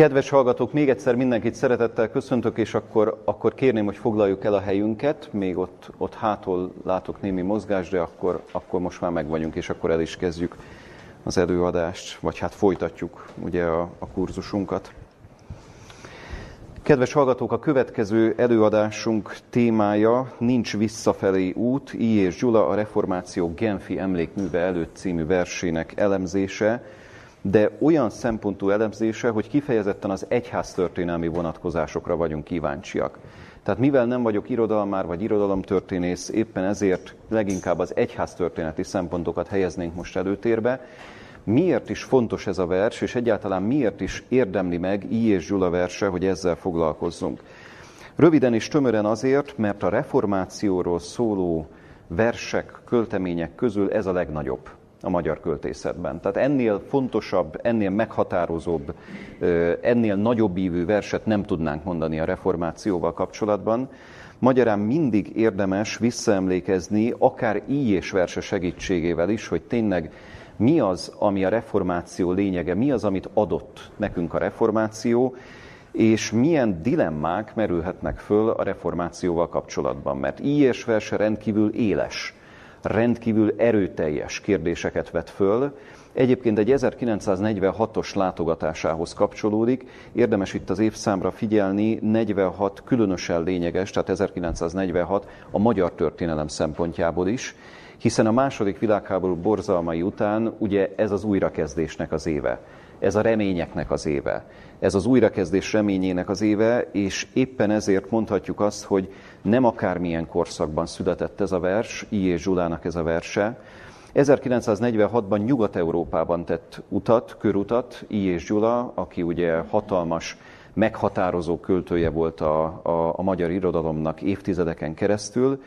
Kedves hallgatók, még egyszer mindenkit szeretettel köszöntök, és akkor, akkor kérném, hogy foglaljuk el a helyünket. Még ott, ott hátul látok némi mozgás, de akkor, akkor most már meg vagyunk, és akkor el is kezdjük az előadást, vagy hát folytatjuk ugye a, a kurzusunkat. Kedves hallgatók, a következő előadásunk témája Nincs visszafelé út, I. és Gyula a Reformáció Genfi emlékműve előtt című versének elemzése, de olyan szempontú elemzése, hogy kifejezetten az egyház történelmi vonatkozásokra vagyunk kíváncsiak. Tehát mivel nem vagyok irodalmár vagy irodalomtörténész, éppen ezért leginkább az egyház történeti szempontokat helyeznénk most előtérbe. Miért is fontos ez a vers, és egyáltalán miért is érdemli meg I. és Zsula verse, hogy ezzel foglalkozzunk? Röviden és tömören azért, mert a reformációról szóló versek, költemények közül ez a legnagyobb a magyar költészetben. Tehát ennél fontosabb, ennél meghatározóbb, ennél nagyobb ívű verset nem tudnánk mondani a reformációval kapcsolatban. Magyarán mindig érdemes visszaemlékezni, akár így és verse segítségével is, hogy tényleg mi az, ami a reformáció lényege, mi az, amit adott nekünk a reformáció, és milyen dilemmák merülhetnek föl a reformációval kapcsolatban. Mert és verse rendkívül éles rendkívül erőteljes kérdéseket vet föl. Egyébként egy 1946-os látogatásához kapcsolódik. Érdemes itt az évszámra figyelni, 46 különösen lényeges, tehát 1946 a magyar történelem szempontjából is, hiszen a második világháború borzalmai után ugye ez az újrakezdésnek az éve, ez a reményeknek az éve, ez az újrakezdés reményének az éve, és éppen ezért mondhatjuk azt, hogy nem akármilyen korszakban született ez a vers, I. és Zsulának ez a verse. 1946-ban Nyugat-Európában tett utat, körutat I. és Gyula, aki ugye hatalmas, meghatározó költője volt a, a, a magyar irodalomnak évtizedeken keresztül.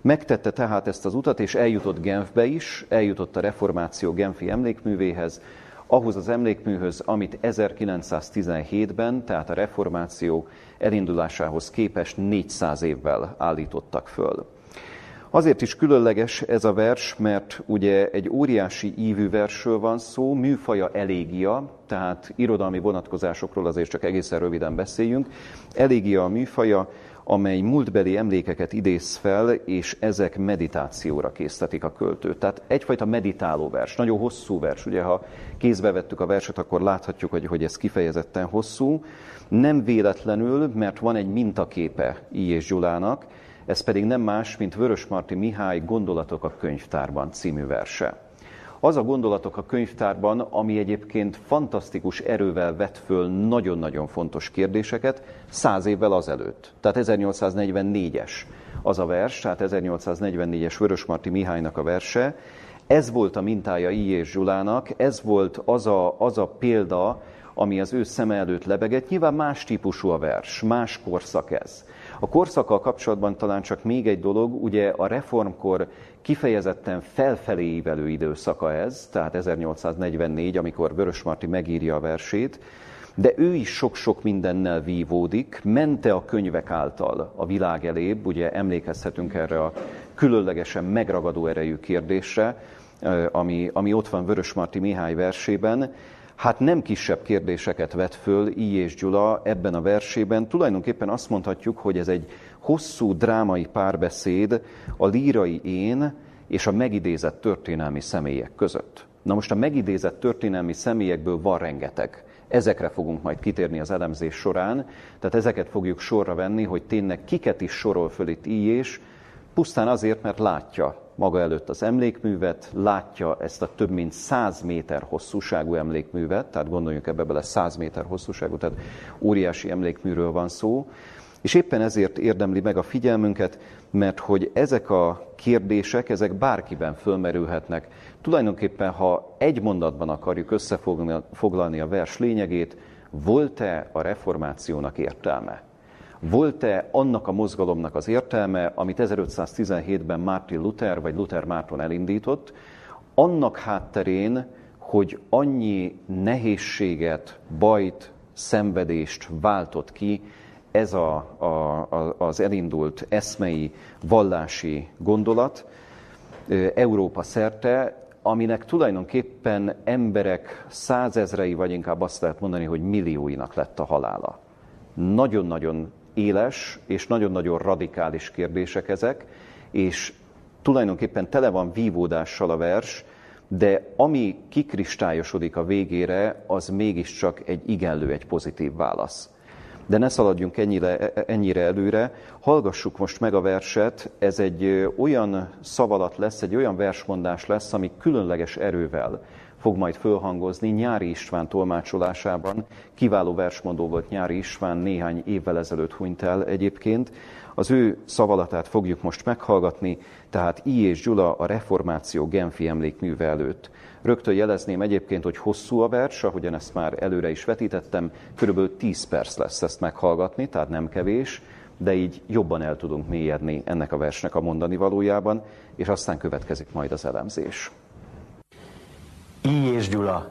Megtette tehát ezt az utat, és eljutott Genfbe is, eljutott a reformáció Genfi emlékművéhez, ahhoz az emlékműhöz, amit 1917-ben, tehát a reformáció elindulásához képest 400 évvel állítottak föl. Azért is különleges ez a vers, mert ugye egy óriási ívű versről van szó, műfaja elégia, tehát irodalmi vonatkozásokról azért csak egészen röviden beszéljünk. Elégia a műfaja, amely múltbeli emlékeket idéz fel, és ezek meditációra késztetik a költőt. Tehát egyfajta meditáló vers, nagyon hosszú vers. Ugye, ha kézbe vettük a verset, akkor láthatjuk, hogy, hogy ez kifejezetten hosszú. Nem véletlenül, mert van egy mintaképe I. és Gyulának, ez pedig nem más, mint Vörösmarty Mihály Gondolatok a könyvtárban című verse az a gondolatok a könyvtárban, ami egyébként fantasztikus erővel vet föl nagyon-nagyon fontos kérdéseket száz évvel azelőtt. Tehát 1844-es az a vers, tehát 1844-es Vörösmarty Mihálynak a verse. Ez volt a mintája I. és Zsulának, ez volt az a, az a példa, ami az ő szeme előtt lebegett. Nyilván más típusú a vers, más korszak ez. A korszakkal kapcsolatban talán csak még egy dolog, ugye a reformkor kifejezetten felfelé ívelő időszaka ez, tehát 1844, amikor Vörösmarty megírja a versét, de ő is sok-sok mindennel vívódik, mente a könyvek által a világ elébb, ugye emlékezhetünk erre a különlegesen megragadó erejű kérdésre, ami, ami ott van Vörösmarty Mihály versében, hát nem kisebb kérdéseket vet föl I. és Gyula ebben a versében. Tulajdonképpen azt mondhatjuk, hogy ez egy hosszú drámai párbeszéd a lírai én és a megidézett történelmi személyek között. Na most a megidézett történelmi személyekből van rengeteg. Ezekre fogunk majd kitérni az elemzés során, tehát ezeket fogjuk sorra venni, hogy tényleg kiket is sorol föl itt így és pusztán azért, mert látja maga előtt az emlékművet, látja ezt a több mint 100 méter hosszúságú emlékművet, tehát gondoljunk ebbe bele 100 méter hosszúságú, tehát óriási emlékműről van szó, és éppen ezért érdemli meg a figyelmünket, mert hogy ezek a kérdések, ezek bárkiben fölmerülhetnek. Tulajdonképpen, ha egy mondatban akarjuk összefoglalni a vers lényegét, volt-e a reformációnak értelme? Volt-e annak a mozgalomnak az értelme, amit 1517-ben Martin Luther vagy Luther Márton elindított, annak hátterén, hogy annyi nehézséget, bajt, szenvedést váltott ki ez a, a, az elindult eszmei, vallási gondolat Európa szerte, aminek tulajdonképpen emberek százezrei, vagy inkább azt lehet mondani, hogy millióinak lett a halála. Nagyon-nagyon éles és nagyon-nagyon radikális kérdések ezek, és tulajdonképpen tele van vívódással a vers, de ami kikristályosodik a végére, az mégiscsak egy igenlő, egy pozitív válasz. De ne szaladjunk ennyire, ennyire előre, hallgassuk most meg a verset, ez egy olyan szavalat lesz, egy olyan versmondás lesz, ami különleges erővel fog majd fölhangozni Nyári István tolmácsolásában. Kiváló versmondó volt Nyári István, néhány évvel ezelőtt hunyt el egyébként. Az ő szavalatát fogjuk most meghallgatni, tehát I. és Gyula a reformáció Genfi emlékműve előtt. Rögtön jelezném egyébként, hogy hosszú a vers, ahogyan ezt már előre is vetítettem, körülbelül 10 perc lesz ezt meghallgatni, tehát nem kevés, de így jobban el tudunk mélyedni ennek a versnek a mondani valójában, és aztán következik majd az elemzés. I. és Gyula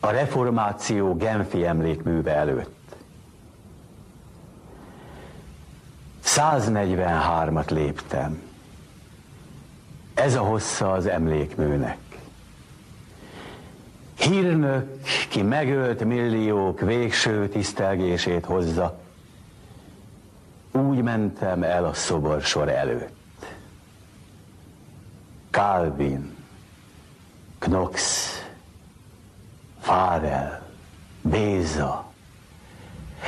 a reformáció Genfi emlékműve előtt. 143-at léptem. Ez a hossza az emlékműnek. Hírnök, ki megölt milliók végső tisztelgését hozza, úgy mentem el a szoborsor előtt. Calvin, Knox, Farel, Béza,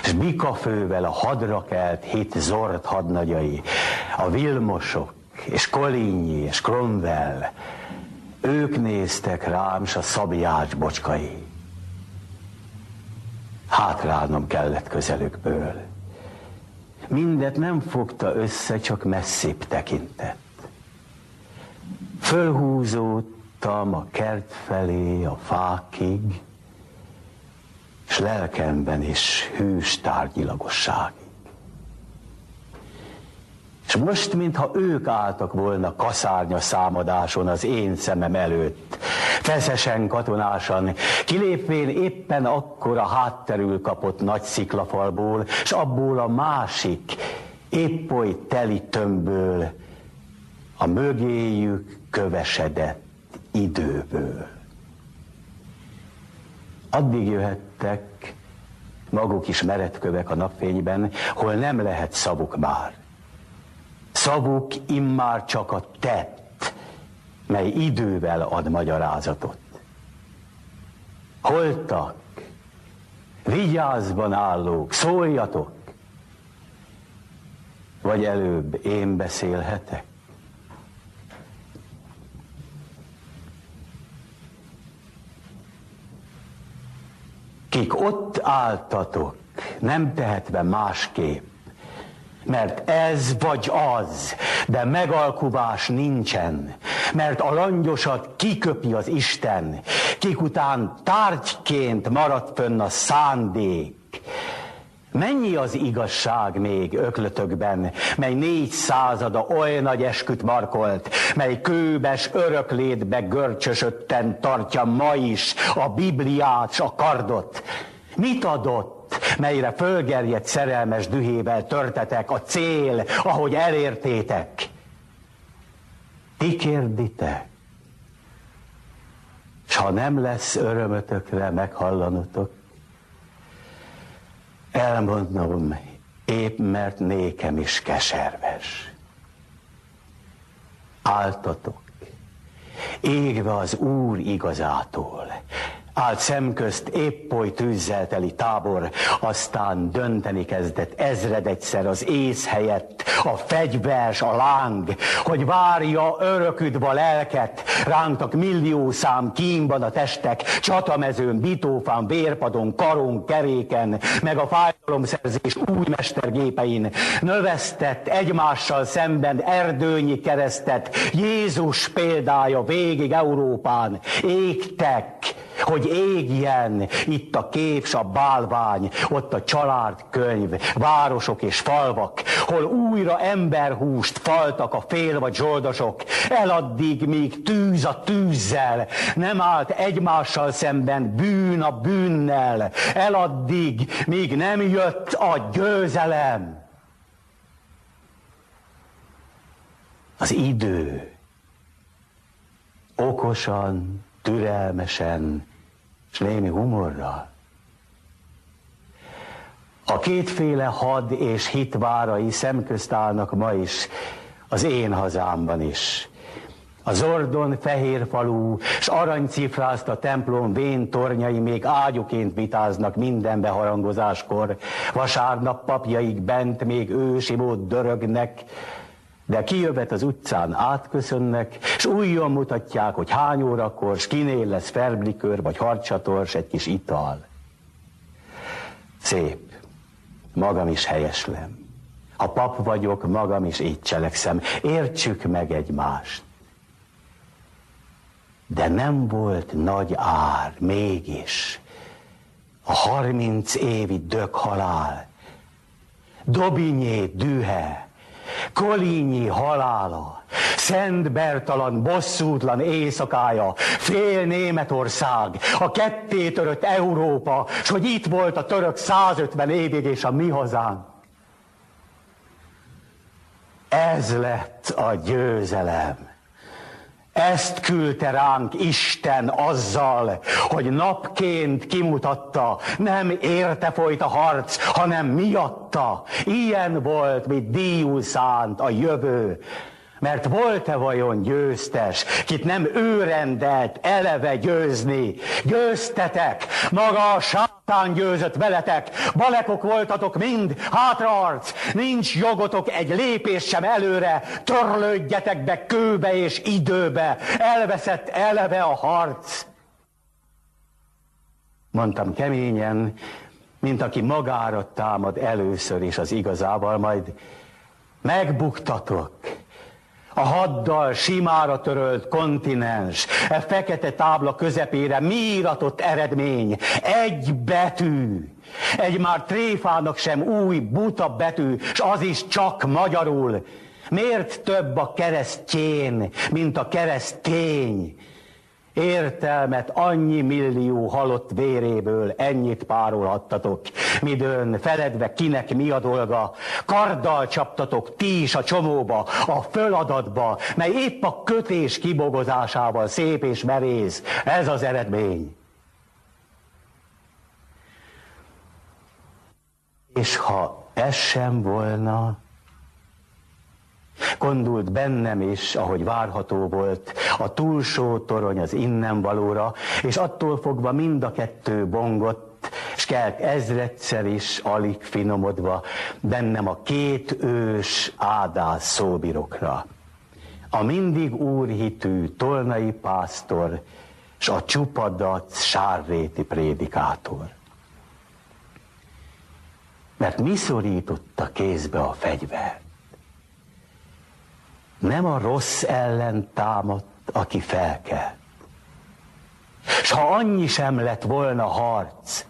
és bikafővel a hadra kelt hit zord hadnagyai, a Vilmosok, és Kolinyi, és Cromwell, ők néztek rám, s a szabjács bocskai. Hátrálnom kellett közelükből. Mindet nem fogta össze, csak messzébb tekintett. Fölhúzódtam a kert felé, a fákig, és lelkemben is hűs tárgyilagosság. És most, mintha ők álltak volna kaszárnya számadáson az én szemem előtt, feszesen katonásan, kilépvén éppen akkor a hátterül kapott nagy sziklafalból, és abból a másik, épp oly teli tömbből, a mögéjük kövesedett időből. Addig jöhettek maguk is meretkövek a napfényben, hol nem lehet szavuk már. Szavuk immár csak a tett, mely idővel ad magyarázatot. Holtak, vigyázban állók, szóljatok, vagy előbb én beszélhetek? Kik ott álltatok, nem tehetve másképp, mert ez vagy az, de megalkuvás nincsen, mert a langyosat kiköpi az Isten, kik után tárgyként marad fönn a szándék. Mennyi az igazság még öklötökben, mely négy százada oly nagy esküt markolt, mely kőbes öröklétbe görcsösötten tartja ma is a Bibliát, a kardot. Mit adott? melyre fölgerjedt szerelmes dühével törtetek a cél, ahogy elértétek. Ti kérditek, s ha nem lesz örömötökre meghallanotok, elmondom, épp mert nékem is keserves. Áltatok, égve az Úr igazától, állt szemközt épp oly tűzzel teli tábor, aztán dönteni kezdett ezred egyszer az ész helyett, a fegyvers, a láng, hogy várja öröküdva lelket, rántak millió szám kínban a testek, csatamezőn, bitófán, vérpadon, karon, keréken, meg a fájdalomszerzés új mestergépein, növesztett egymással szemben erdőnyi keresztet, Jézus példája végig Európán, égtek, hogy égjen itt a kép a bálvány, ott a családkönyv, városok és falvak, hol újra emberhúst faltak a fél vagy zsoldosok, eladdig, míg tűz a tűzzel, nem állt egymással szemben bűn a bűnnel, eladdig, míg nem jött a győzelem. Az idő okosan, türelmesen, és némi humorral. A kétféle had és hitvárai szemközt állnak ma is, az én hazámban is. A Zordon fehér falú, s aranycifrázta templom vén tornyai még ágyuként vitáznak minden beharangozáskor. Vasárnap papjaik bent még ősi mód dörögnek, de kijövet az utcán átköszönnek, s újjon mutatják, hogy hány órakor, s kinél lesz ferblikör, vagy harcsator, s egy kis ital. Szép. Magam is helyeslem. Ha pap vagyok, magam is így cselekszem. Értsük meg egymást. De nem volt nagy ár, mégis. A harminc évi dög halál, Dobinyé dühe, Kolínyi halála, Szent Bertalan bosszútlan éjszakája, fél Németország, a ketté törött Európa, s hogy itt volt a török 150 évig és a mi hazánk. Ez lett a győzelem. Ezt küldte ránk Isten azzal, hogy napként kimutatta, nem érte folyt a harc, hanem miatta. Ilyen volt, mint díjul szánt a jövő. Mert volt-e vajon győztes, kit nem ő rendelt eleve győzni? Győztetek, maga a sátán győzött veletek, balekok voltatok mind, hátraarc, nincs jogotok egy lépés sem előre, törlődjetek be kőbe és időbe, elveszett eleve a harc. Mondtam keményen, mint aki magára támad először is az igazával, majd megbuktatok a haddal simára törölt kontinens, e fekete tábla közepére mi eredmény? Egy betű. Egy már tréfának sem új, buta betű, és az is csak magyarul. Miért több a keresztjén, mint a keresztény? Értelmet annyi millió halott véréből ennyit párolhattatok, midőn feledve kinek mi a dolga, karddal csaptatok ti is a csomóba, a föladatba, mely épp a kötés kibogozásával szép és merész. Ez az eredmény. És ha ez sem volna, Gondult bennem is, ahogy várható volt, a túlsó torony az innen valóra, és attól fogva mind a kettő bongott, s kelt ezredszer is alig finomodva bennem a két ős áldás szóbirokra. A mindig úrhitű tolnai pásztor, s a csupadac sárréti prédikátor. Mert mi szorította kézbe a fegyvert? Nem a rossz ellen támadt, aki felkel. S ha annyi sem lett volna harc,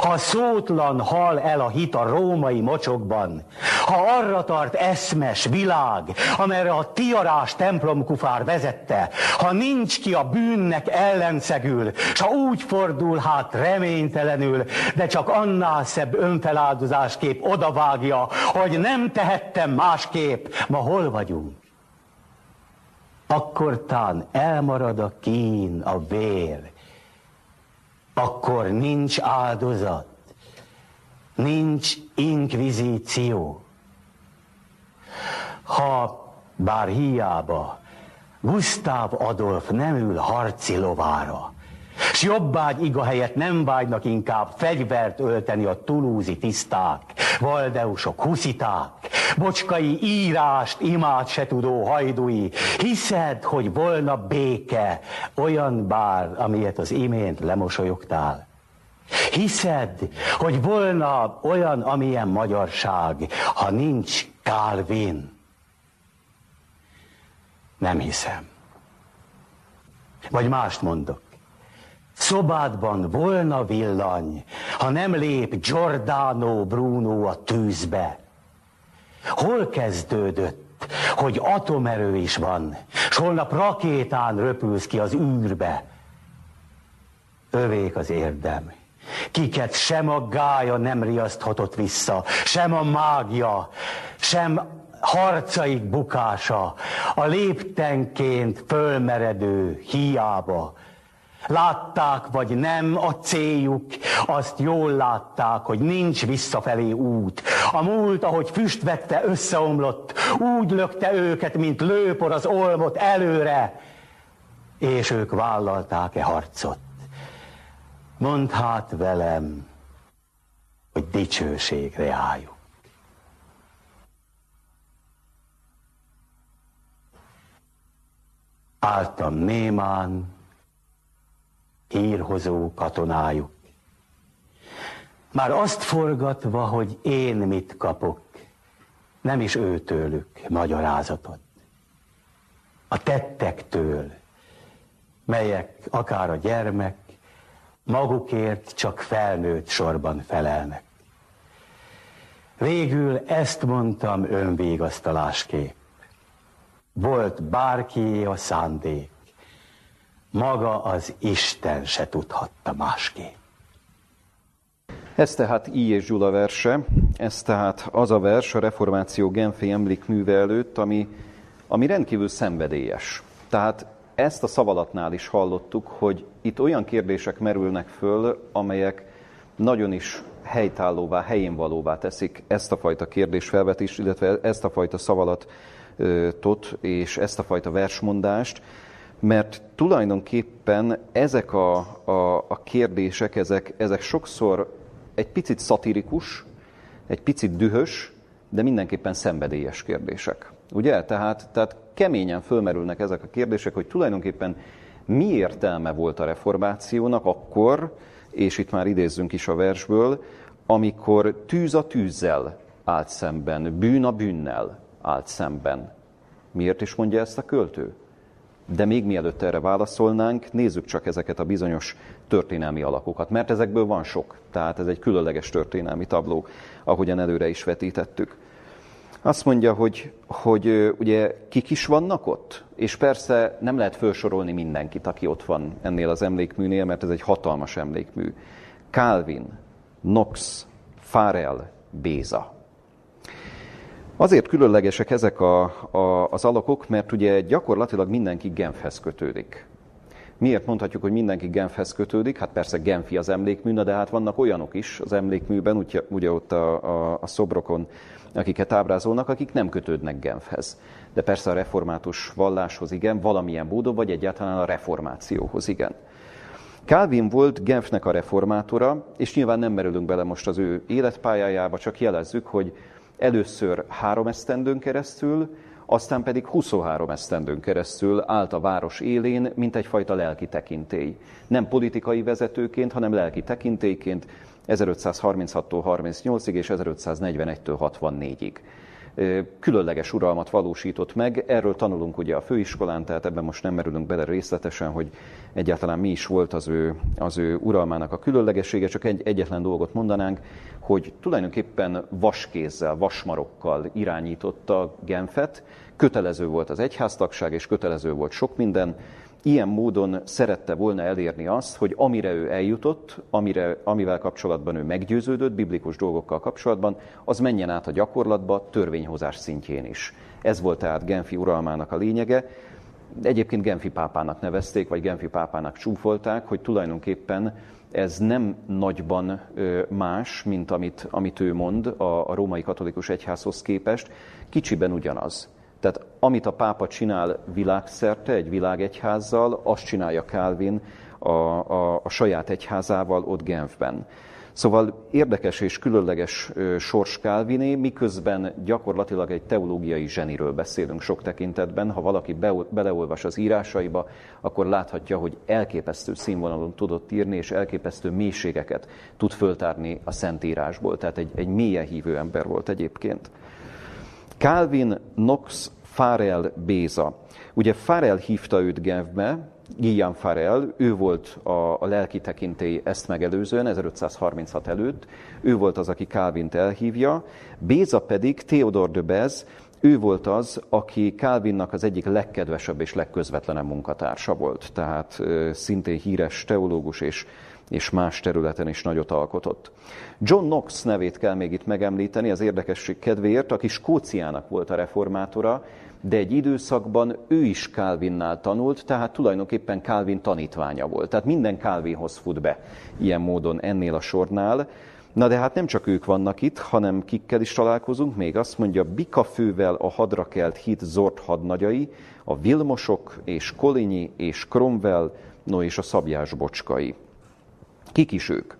ha szótlan hal el a hit a római mocsokban, ha arra tart eszmes világ, amerre a tiarás templomkufár vezette, ha nincs ki a bűnnek ellenszegül, s ha úgy fordul hát reménytelenül, de csak annál szebb önfeláldozásképp odavágja, hogy nem tehettem másképp, ma hol vagyunk? Akkor tán elmarad a kín, a vér, akkor nincs áldozat, nincs inkvizíció. Ha, bár hiába, Gustav Adolf nem ül harci lovára, S jobbágy iga helyett nem vágynak inkább fegyvert ölteni a tulúzi tiszták, valdeusok, husziták, bocskai írást, imád se tudó hajdui. Hiszed, hogy volna béke, olyan bár, amilyet az imént lemosolyogtál? Hiszed, hogy volna olyan, amilyen magyarság, ha nincs Calvin? Nem hiszem. Vagy mást mondok. Szobádban volna villany, ha nem lép Giordano Bruno a tűzbe. Hol kezdődött, hogy atomerő is van, s holnap rakétán röpülsz ki az űrbe. Övék az érdem. Kiket sem a gája nem riaszthatott vissza, sem a mágia, sem harcaik bukása, a léptenként fölmeredő hiába. Látták vagy nem a céljuk, azt jól látták, hogy nincs visszafelé út. A múlt, ahogy füst vette, összeomlott, úgy lökte őket, mint lőpor az olmot előre, és ők vállalták-e harcot. Mondd hát velem, hogy dicsőségre álljuk. Álltam némán, hírhozó katonájuk. Már azt forgatva, hogy én mit kapok, nem is őtőlük magyarázatot. A tettektől, melyek akár a gyermek, magukért csak felnőtt sorban felelnek. Végül ezt mondtam önvégasztalásképp. Volt bárki a szándék, maga az Isten se tudhatta másképp. Ez tehát I. és Gyula verse, ez tehát az a vers a reformáció Genfi emlékműve előtt, ami, ami rendkívül szenvedélyes. Tehát ezt a szavalatnál is hallottuk, hogy itt olyan kérdések merülnek föl, amelyek nagyon is helytállóvá, helyén teszik ezt a fajta kérdésfelvetést, illetve ezt a fajta szavalatot és ezt a fajta versmondást, mert tulajdonképpen ezek a, a, a kérdések, ezek, ezek sokszor egy picit szatirikus, egy picit dühös, de mindenképpen szenvedélyes kérdések. Ugye? Tehát, tehát keményen fölmerülnek ezek a kérdések, hogy tulajdonképpen mi értelme volt a reformációnak akkor, és itt már idézzünk is a versből, amikor tűz a tűzzel állt szemben, bűn a bűnnel állt szemben. Miért is mondja ezt a költő? De még mielőtt erre válaszolnánk, nézzük csak ezeket a bizonyos történelmi alakokat, mert ezekből van sok, tehát ez egy különleges történelmi tabló, ahogyan előre is vetítettük. Azt mondja, hogy, hogy ugye kik is vannak ott, és persze nem lehet felsorolni mindenkit, aki ott van ennél az emlékműnél, mert ez egy hatalmas emlékmű. Calvin, Knox, Farel, Béza. Azért különlegesek ezek a, a, az alakok, mert ugye gyakorlatilag mindenki Genfhez kötődik. Miért mondhatjuk, hogy mindenki Genfhez kötődik? Hát persze Genfi az emlékmű, de hát vannak olyanok is az emlékműben, ugye, ugye ott a, a, a szobrokon, akiket ábrázolnak, akik nem kötődnek Genfhez. De persze a református valláshoz igen, valamilyen módon, vagy egyáltalán a reformációhoz igen. Calvin volt Genfnek a reformátora, és nyilván nem merülünk bele most az ő életpályájába, csak jelezzük, hogy először három esztendőn keresztül, aztán pedig 23 esztendőn keresztül állt a város élén, mint egyfajta lelki tekintély. Nem politikai vezetőként, hanem lelki tekintélyként 1536-tól 38-ig és 1541-től 64-ig különleges uralmat valósított meg. Erről tanulunk ugye a főiskolán, tehát ebben most nem merülünk bele részletesen, hogy egyáltalán mi is volt az ő, az ő uralmának a különlegessége, csak egy, egyetlen dolgot mondanánk, hogy tulajdonképpen vaskézzel, vasmarokkal irányította Genfet, kötelező volt az egyháztagság, és kötelező volt sok minden, ilyen módon szerette volna elérni azt, hogy amire ő eljutott, amire, amivel kapcsolatban ő meggyőződött, biblikus dolgokkal kapcsolatban, az menjen át a gyakorlatba, törvényhozás szintjén is. Ez volt tehát Genfi uralmának a lényege. Egyébként Genfi pápának nevezték, vagy Genfi pápának csúfolták, hogy tulajdonképpen ez nem nagyban más, mint amit, amit ő mond a, a római katolikus egyházhoz képest, kicsiben ugyanaz. Tehát amit a pápa csinál világszerte, egy világegyházzal, azt csinálja Calvin a, a, a saját egyházával ott Genfben. Szóval érdekes és különleges sors Calviné, miközben gyakorlatilag egy teológiai zseniről beszélünk sok tekintetben. Ha valaki be, beleolvas az írásaiba, akkor láthatja, hogy elképesztő színvonalon tudott írni, és elképesztő mélységeket tud föltárni a Szentírásból. Tehát egy, egy mélyen hívő ember volt egyébként. Calvin Knox Farel Béza. Ugye Farel hívta őt Genfbe, Guillaume Farel, ő volt a, a lelki tekintély ezt megelőzően, 1536 előtt, ő volt az, aki Calvint elhívja, Béza pedig Theodor de Bez, ő volt az, aki Calvinnak az egyik legkedvesebb és legközvetlenebb munkatársa volt. Tehát szintén híres teológus és és más területen is nagyot alkotott. John Knox nevét kell még itt megemlíteni az érdekesség kedvéért, aki Skóciának volt a reformátora, de egy időszakban ő is Calvinnál tanult, tehát tulajdonképpen Calvin tanítványa volt. Tehát minden Calvinhoz fut be ilyen módon ennél a sornál. Na de hát nem csak ők vannak itt, hanem kikkel is találkozunk, még azt mondja, Bikafővel a hadra kelt hit Zord hadnagyai, a Vilmosok és Kolinyi és Cromwell, no és a Szabjás bocskai. Kik is ők?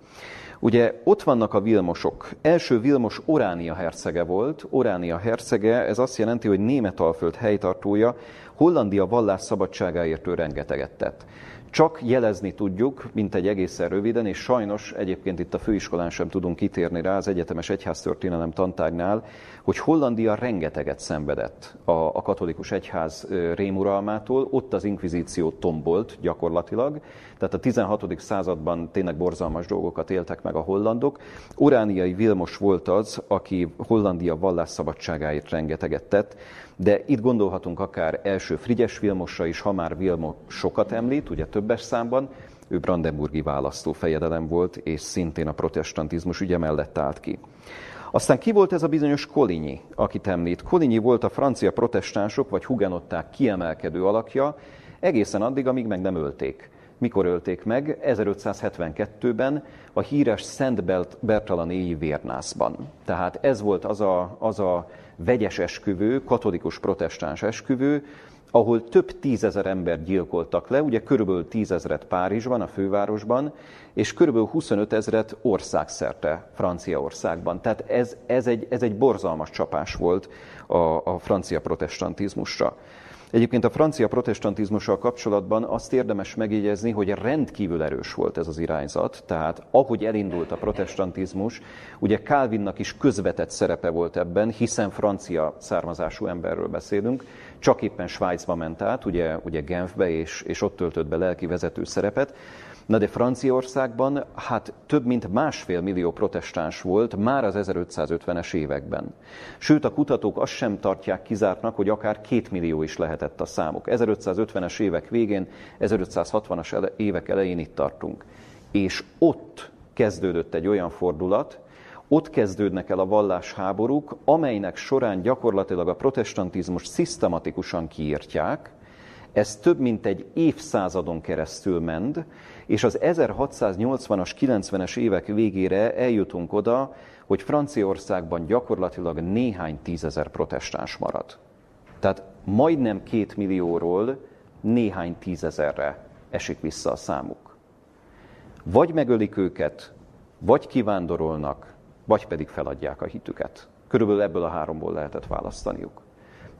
Ugye ott vannak a Vilmosok. Első Vilmos Oránia hercege volt. Oránia hercege, ez azt jelenti, hogy Németalföld helytartója, Hollandia vallás szabadságáért ő rengeteget tett. Csak jelezni tudjuk, mint egy egészen röviden, és sajnos egyébként itt a főiskolán sem tudunk kitérni rá az egyetemes egyháztörténelem tantágnál, hogy Hollandia rengeteget szenvedett a, a katolikus egyház rémuralmától, ott az inkvizíció tombolt gyakorlatilag, tehát a 16. században tényleg borzalmas dolgokat éltek meg a hollandok. Orániai Vilmos volt az, aki Hollandia vallásszabadságáért rengeteget tett, de itt gondolhatunk akár első Frigyes Vilmosra is, ha már Vilmos sokat említ, ugye többes számban, ő brandenburgi választó fejedelem volt, és szintén a protestantizmus ügye mellett állt ki. Aztán ki volt ez a bizonyos Kolinyi, akit említ? Kolinyi volt a francia protestánsok vagy hugenották kiemelkedő alakja, egészen addig, amíg meg nem ölték. Mikor ölték meg? 1572-ben a híres Szent Bertalanéi vérnászban. Tehát ez volt az a, az a vegyes esküvő, katolikus protestáns esküvő, ahol több tízezer ember gyilkoltak le, ugye körülbelül tízezret Párizsban, a fővárosban, és körülbelül 25 ezret országszerte Franciaországban. Tehát ez, ez, egy, ez egy borzalmas csapás volt a, a francia protestantizmusra. Egyébként a francia protestantizmussal kapcsolatban azt érdemes megjegyezni, hogy rendkívül erős volt ez az irányzat, tehát ahogy elindult a protestantizmus, ugye Calvinnak is közvetett szerepe volt ebben, hiszen francia származású emberről beszélünk, csak éppen Svájcba ment át, ugye, ugye Genfbe, és, és ott töltött be lelki vezető szerepet, Na de Franciaországban hát több mint másfél millió protestáns volt már az 1550-es években. Sőt, a kutatók azt sem tartják kizártnak, hogy akár két millió is lehetett a számuk. 1550-es évek végén, 1560-as évek elején itt tartunk. És ott kezdődött egy olyan fordulat, ott kezdődnek el a vallásháborúk, amelynek során gyakorlatilag a protestantizmus szisztematikusan kiírtják, ez több mint egy évszázadon keresztül ment, és az 1680-as, 90-es évek végére eljutunk oda, hogy Franciaországban gyakorlatilag néhány tízezer protestáns marad. Tehát majdnem két millióról néhány tízezerre esik vissza a számuk. Vagy megölik őket, vagy kivándorolnak, vagy pedig feladják a hitüket. Körülbelül ebből a háromból lehetett választaniuk.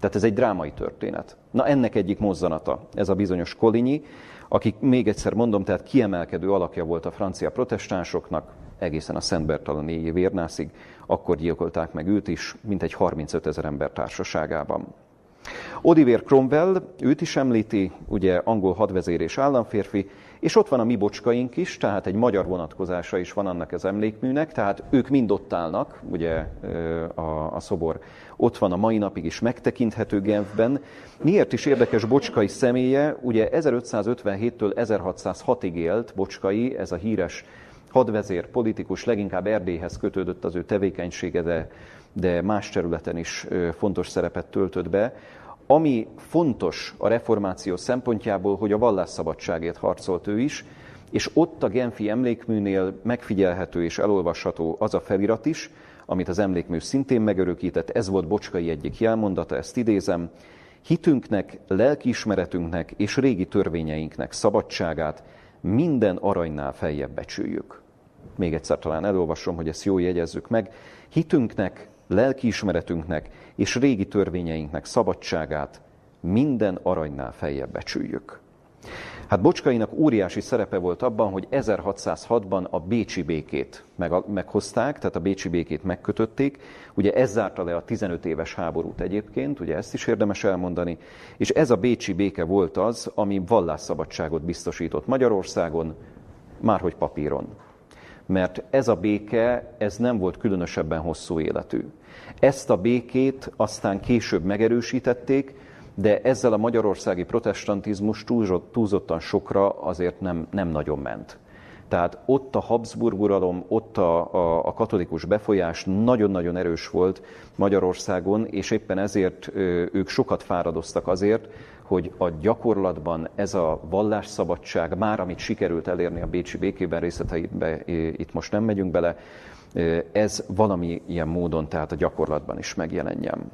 Tehát ez egy drámai történet. Na ennek egyik mozzanata, ez a bizonyos Kolinyi, aki még egyszer mondom, tehát kiemelkedő alakja volt a francia protestánsoknak, egészen a Szent Bertalan vérnászig, akkor gyilkolták meg őt is, mint egy 35 ezer ember társaságában. Oliver Cromwell, őt is említi, ugye angol hadvezér és államférfi, és ott van a mi bocskaink is, tehát egy magyar vonatkozása is van annak az emlékműnek, tehát ők mind ott állnak, ugye a, a szobor ott van a mai napig is megtekinthető Genfben. Miért is érdekes Bocskai személye? Ugye 1557-től 1606-ig élt Bocskai, ez a híres hadvezér, politikus, leginkább Erdélyhez kötődött az ő tevékenysége, de, de más területen is fontos szerepet töltött be. Ami fontos a reformáció szempontjából, hogy a vallásszabadságért harcolt ő is, és ott a Genfi emlékműnél megfigyelhető és elolvasható az a felirat is, amit az emlékmű szintén megörökített, ez volt Bocskai egyik jelmondata, ezt idézem, hitünknek, lelkiismeretünknek és régi törvényeinknek szabadságát minden aranynál feljebb becsüljük. Még egyszer talán elolvasom, hogy ezt jól jegyezzük meg. Hitünknek, lelkiismeretünknek és régi törvényeinknek szabadságát minden aranynál feljebb becsüljük. Hát Bocskainak óriási szerepe volt abban, hogy 1606-ban a Bécsi békét meghozták, tehát a Bécsi békét megkötötték. Ugye ez zárta le a 15 éves háborút egyébként, ugye ezt is érdemes elmondani, és ez a Bécsi béke volt az, ami vallásszabadságot biztosított Magyarországon, márhogy papíron. Mert ez a béke, ez nem volt különösebben hosszú életű. Ezt a békét aztán később megerősítették, de ezzel a magyarországi protestantizmus túlzottan sokra azért nem, nem nagyon ment. Tehát ott a Habsburg uralom, ott a, a, a katolikus befolyás nagyon-nagyon erős volt Magyarországon, és éppen ezért ők sokat fáradoztak azért, hogy a gyakorlatban ez a vallásszabadság, már amit sikerült elérni a Bécsi békében részleteibe, itt most nem megyünk bele, ez valami ilyen módon, tehát a gyakorlatban is megjelenjen.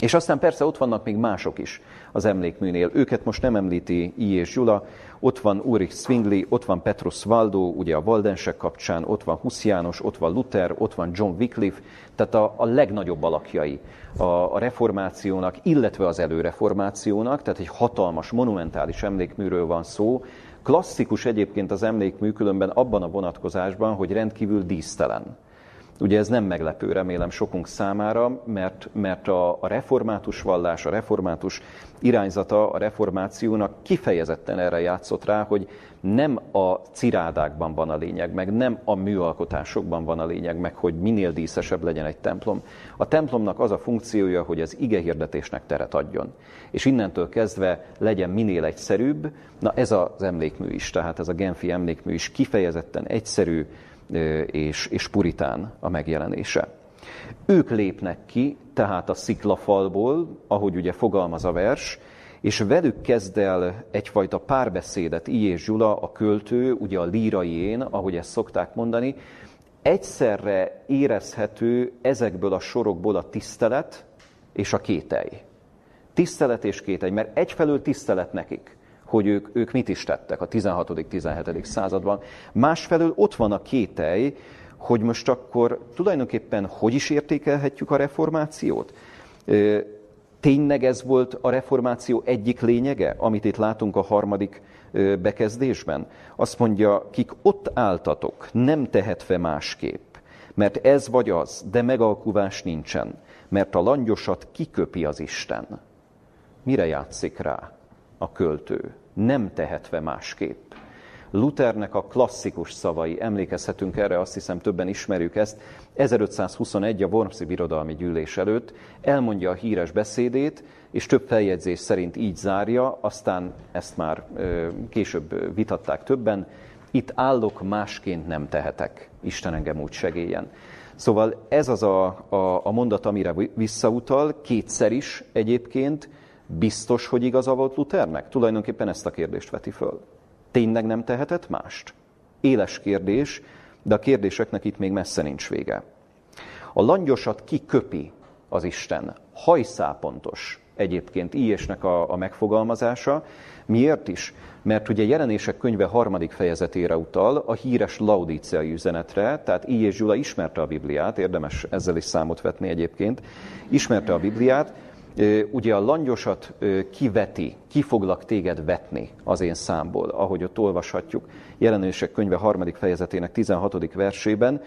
És aztán persze ott vannak még mások is az emlékműnél. Őket most nem említi I. és Gyula. Ott van Ulrich Zwingli, ott van Petrus Waldo, ugye a Valdensek kapcsán, ott van Husz János, ott van Luther, ott van John Wycliffe, tehát a, a legnagyobb alakjai a, a reformációnak, illetve az előreformációnak, tehát egy hatalmas, monumentális emlékműről van szó. Klasszikus egyébként az emlékmű különben abban a vonatkozásban, hogy rendkívül dísztelen Ugye ez nem meglepő, remélem sokunk számára, mert, mert a, a református vallás, a református irányzata a reformációnak kifejezetten erre játszott rá, hogy nem a cirádákban van a lényeg, meg nem a műalkotásokban van a lényeg, meg hogy minél díszesebb legyen egy templom. A templomnak az a funkciója, hogy az ige hirdetésnek teret adjon. És innentől kezdve legyen minél egyszerűbb. Na ez az emlékmű is, tehát ez a Genfi emlékmű is kifejezetten egyszerű, és, és puritán a megjelenése. Ők lépnek ki, tehát a sziklafalból, ahogy ugye fogalmaz a vers, és velük kezd el egyfajta párbeszédet I. és Zsula, a költő, ugye a lírai én, ahogy ezt szokták mondani, egyszerre érezhető ezekből a sorokból a tisztelet és a kételj. Tisztelet és kételj, mert egyfelől tisztelet nekik hogy ők, ők mit is tettek a 16.-17. században. Másfelől ott van a kételj, hogy most akkor tulajdonképpen hogy is értékelhetjük a reformációt? Tényleg ez volt a reformáció egyik lényege, amit itt látunk a harmadik bekezdésben? Azt mondja, kik ott álltatok, nem tehetve másképp, mert ez vagy az, de megalkuvás nincsen, mert a langyosat kiköpi az Isten. Mire játszik rá? A költő, nem tehetve másképp. Luthernek a klasszikus szavai, emlékezhetünk erre, azt hiszem többen ismerjük ezt, 1521 a Wormsi Birodalmi Gyűlés előtt elmondja a híres beszédét, és több feljegyzés szerint így zárja, aztán ezt már később vitatták többen, itt állok, másként nem tehetek, Isten engem úgy segéljen. Szóval ez az a, a, a mondat, amire visszautal, kétszer is egyébként, Biztos, hogy igaza volt Luthernek? Tulajdonképpen ezt a kérdést veti föl. Tényleg nem tehetett mást? Éles kérdés, de a kérdéseknek itt még messze nincs vége. A langyosat kiköpi az Isten. Hajszápontos egyébként Ijesnek a, a megfogalmazása. Miért is? Mert ugye jelenések könyve harmadik fejezetére utal a híres laudíciai üzenetre, tehát Ijes Gyula ismerte a Bibliát, érdemes ezzel is számot vetni egyébként, ismerte a Bibliát, ugye a langyosat kiveti, ki foglak téged vetni az én számból, ahogy ott olvashatjuk jelenések könyve harmadik fejezetének 16. versében,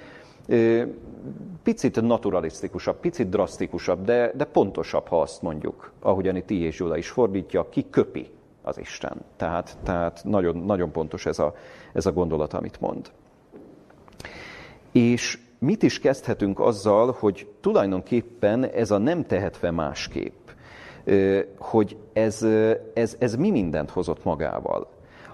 picit naturalisztikusabb, picit drasztikusabb, de, de pontosabb, ha azt mondjuk, ahogyan itt I. és Zsula is fordítja, ki köpi az Isten. Tehát, tehát nagyon, nagyon pontos ez a, ez a gondolat, amit mond. És mit is kezdhetünk azzal, hogy tulajdonképpen ez a nem tehetve másképp, hogy ez, ez, ez mi mindent hozott magával.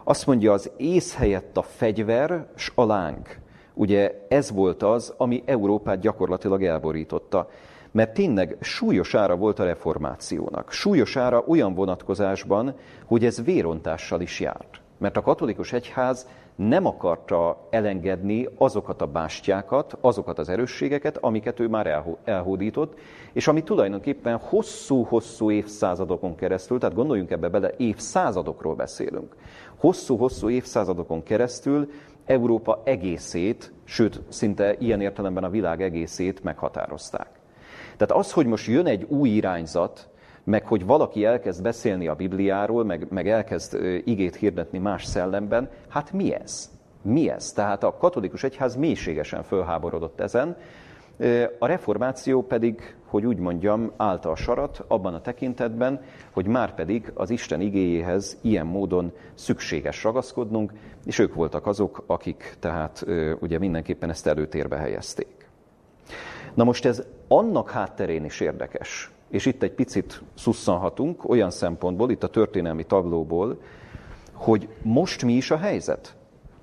Azt mondja, az ész helyett a fegyver s a láng. Ugye ez volt az, ami Európát gyakorlatilag elborította. Mert tényleg súlyos ára volt a reformációnak. Súlyos ára olyan vonatkozásban, hogy ez vérontással is járt. Mert a katolikus egyház nem akarta elengedni azokat a bástyákat, azokat az erősségeket, amiket ő már elhódított, és ami tulajdonképpen hosszú-hosszú évszázadokon keresztül, tehát gondoljunk ebbe bele, évszázadokról beszélünk, hosszú-hosszú évszázadokon keresztül Európa egészét, sőt, szinte ilyen értelemben a világ egészét meghatározták. Tehát az, hogy most jön egy új irányzat, meg hogy valaki elkezd beszélni a Bibliáról, meg, meg elkezd igét hirdetni más szellemben, hát mi ez? Mi ez? Tehát a katolikus egyház mélységesen fölháborodott ezen, a reformáció pedig, hogy úgy mondjam, állta a sarat abban a tekintetben, hogy már pedig az Isten igéjéhez ilyen módon szükséges ragaszkodnunk, és ők voltak azok, akik tehát ugye mindenképpen ezt előtérbe helyezték. Na most ez annak hátterén is érdekes, és itt egy picit szusszanhatunk olyan szempontból, itt a történelmi taglóból, hogy most mi is a helyzet?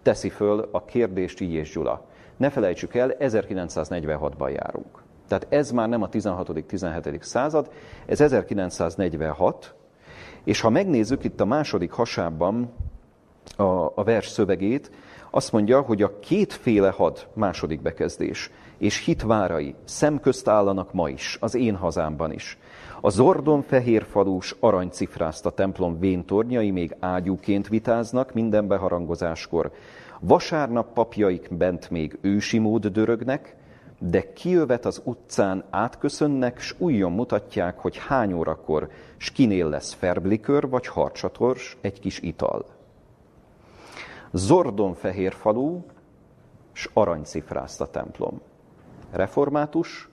teszi föl a kérdést így és Gyula. Ne felejtsük el, 1946-ban járunk. Tehát ez már nem a 16.-17. század, ez 1946, és ha megnézzük itt a második hasában a, a vers szövegét, azt mondja, hogy a kétféle had, második bekezdés, és hitvárai szemközt állanak ma is, az én hazámban is. A zordon fehér falus aranycifrázta templom véntornyai még ágyúként vitáznak minden beharangozáskor. Vasárnap papjaik bent még ősi mód dörögnek, de kijövet az utcán átköszönnek, s újjon mutatják, hogy hány órakor, s kinél lesz ferblikör vagy harcsators, egy kis ital. Zordon fehér falú, s aranycifrázta templom. Református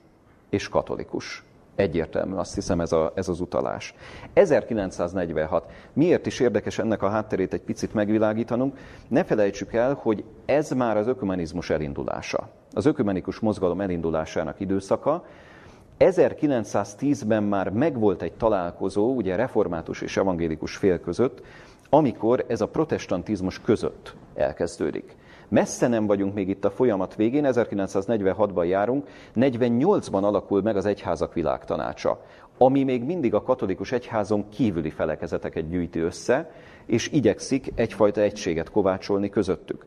és katolikus. Egyértelmű, azt hiszem ez, a, ez az utalás. 1946. Miért is érdekes ennek a hátterét egy picit megvilágítanunk? Ne felejtsük el, hogy ez már az ökumenizmus elindulása. Az ökumenikus mozgalom elindulásának időszaka. 1910-ben már megvolt egy találkozó, ugye református és evangélikus fél között, amikor ez a protestantizmus között elkezdődik. Messze nem vagyunk még itt a folyamat végén, 1946-ban járunk, 48-ban alakul meg az Egyházak Világtanácsa, ami még mindig a katolikus egyházon kívüli felekezeteket gyűjti össze, és igyekszik egyfajta egységet kovácsolni közöttük.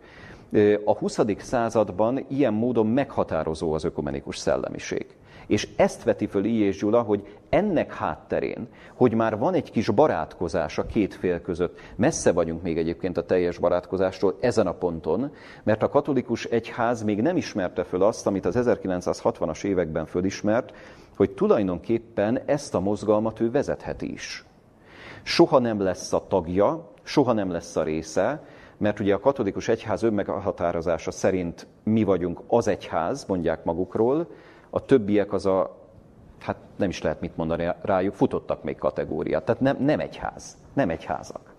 A 20. században ilyen módon meghatározó az ökumenikus szellemiség. És ezt veti föl I. és Gyula, hogy ennek hátterén, hogy már van egy kis barátkozás a két fél között, messze vagyunk még egyébként a teljes barátkozástól ezen a ponton, mert a katolikus egyház még nem ismerte föl azt, amit az 1960-as években fölismert, hogy tulajdonképpen ezt a mozgalmat ő vezetheti is. Soha nem lesz a tagja, soha nem lesz a része, mert ugye a katolikus egyház önmeghatározása szerint mi vagyunk az egyház, mondják magukról, a többiek az a, hát nem is lehet mit mondani rájuk, futottak még kategóriát. Tehát nem, nem egyház, nem egyházak.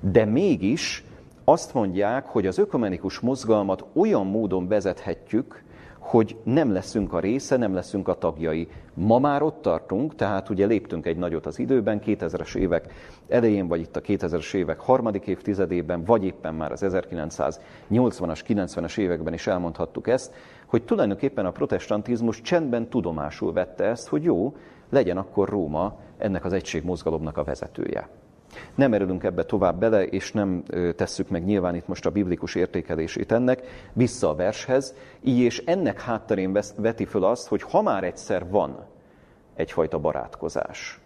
De mégis azt mondják, hogy az ökumenikus mozgalmat olyan módon vezethetjük, hogy nem leszünk a része, nem leszünk a tagjai. Ma már ott tartunk, tehát ugye léptünk egy nagyot az időben, 2000-es évek elején, vagy itt a 2000-es évek harmadik évtizedében, vagy éppen már az 1980-as, 90-es években is elmondhattuk ezt, hogy tulajdonképpen a protestantizmus csendben tudomásul vette ezt, hogy jó, legyen akkor Róma ennek az egységmozgalomnak a vezetője. Nem erülünk ebbe tovább bele, és nem tesszük meg nyilván itt most a biblikus értékelését ennek, vissza a vershez, így és ennek hátterén veti föl azt, hogy ha már egyszer van egyfajta barátkozás,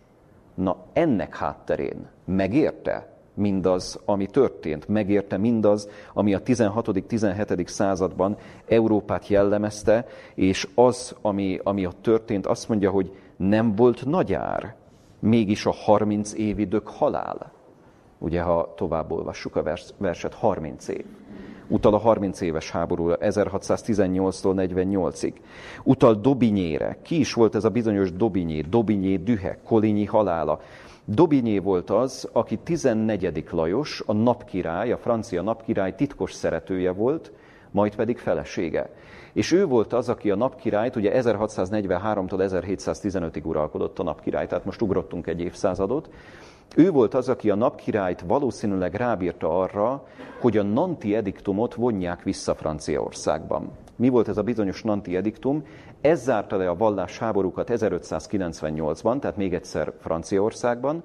na ennek hátterén megérte mindaz, ami történt, megérte mindaz, ami a 16.-17. században Európát jellemezte, és az, ami, ami ott történt, azt mondja, hogy nem volt nagy ár, mégis a 30 évi dög halál. Ugye, ha tovább olvassuk a vers, verset, 30 év. Utal a 30 éves háborúra, 1618-tól 48-ig. Utal Dobinyére. Ki is volt ez a bizonyos Dobinyé? Dobinyé dühe, Kolinyi halála. Dobinyé volt az, aki 14. Lajos, a napkirály, a francia napkirály titkos szeretője volt, majd pedig felesége. És ő volt az, aki a napkirályt, ugye 1643-tól 1715-ig uralkodott a napkirály, tehát most ugrottunk egy évszázadot, ő volt az, aki a napkirályt valószínűleg rábírta arra, hogy a Nanti ediktumot vonják vissza Franciaországban. Mi volt ez a bizonyos Nanti ediktum? Ez zárta le a vallás háborúkat 1598-ban, tehát még egyszer Franciaországban.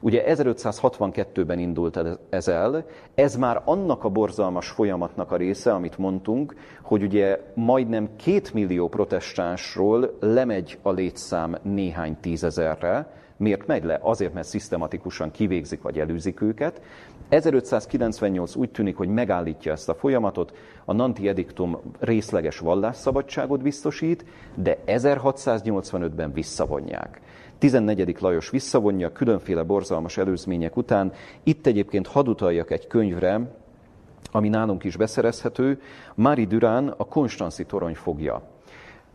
Ugye 1562-ben indult ez el, ez már annak a borzalmas folyamatnak a része, amit mondtunk, hogy ugye majdnem két millió protestánsról lemegy a létszám néhány tízezerre, Miért megy le? Azért, mert szisztematikusan kivégzik vagy elűzik őket. 1598 úgy tűnik, hogy megállítja ezt a folyamatot, a Nanti Ediktum részleges vallásszabadságot biztosít, de 1685-ben visszavonják. 14. Lajos visszavonja különféle borzalmas előzmények után. Itt egyébként hadd utaljak egy könyvre, ami nálunk is beszerezhető, Mári Durán a Konstanci torony fogja.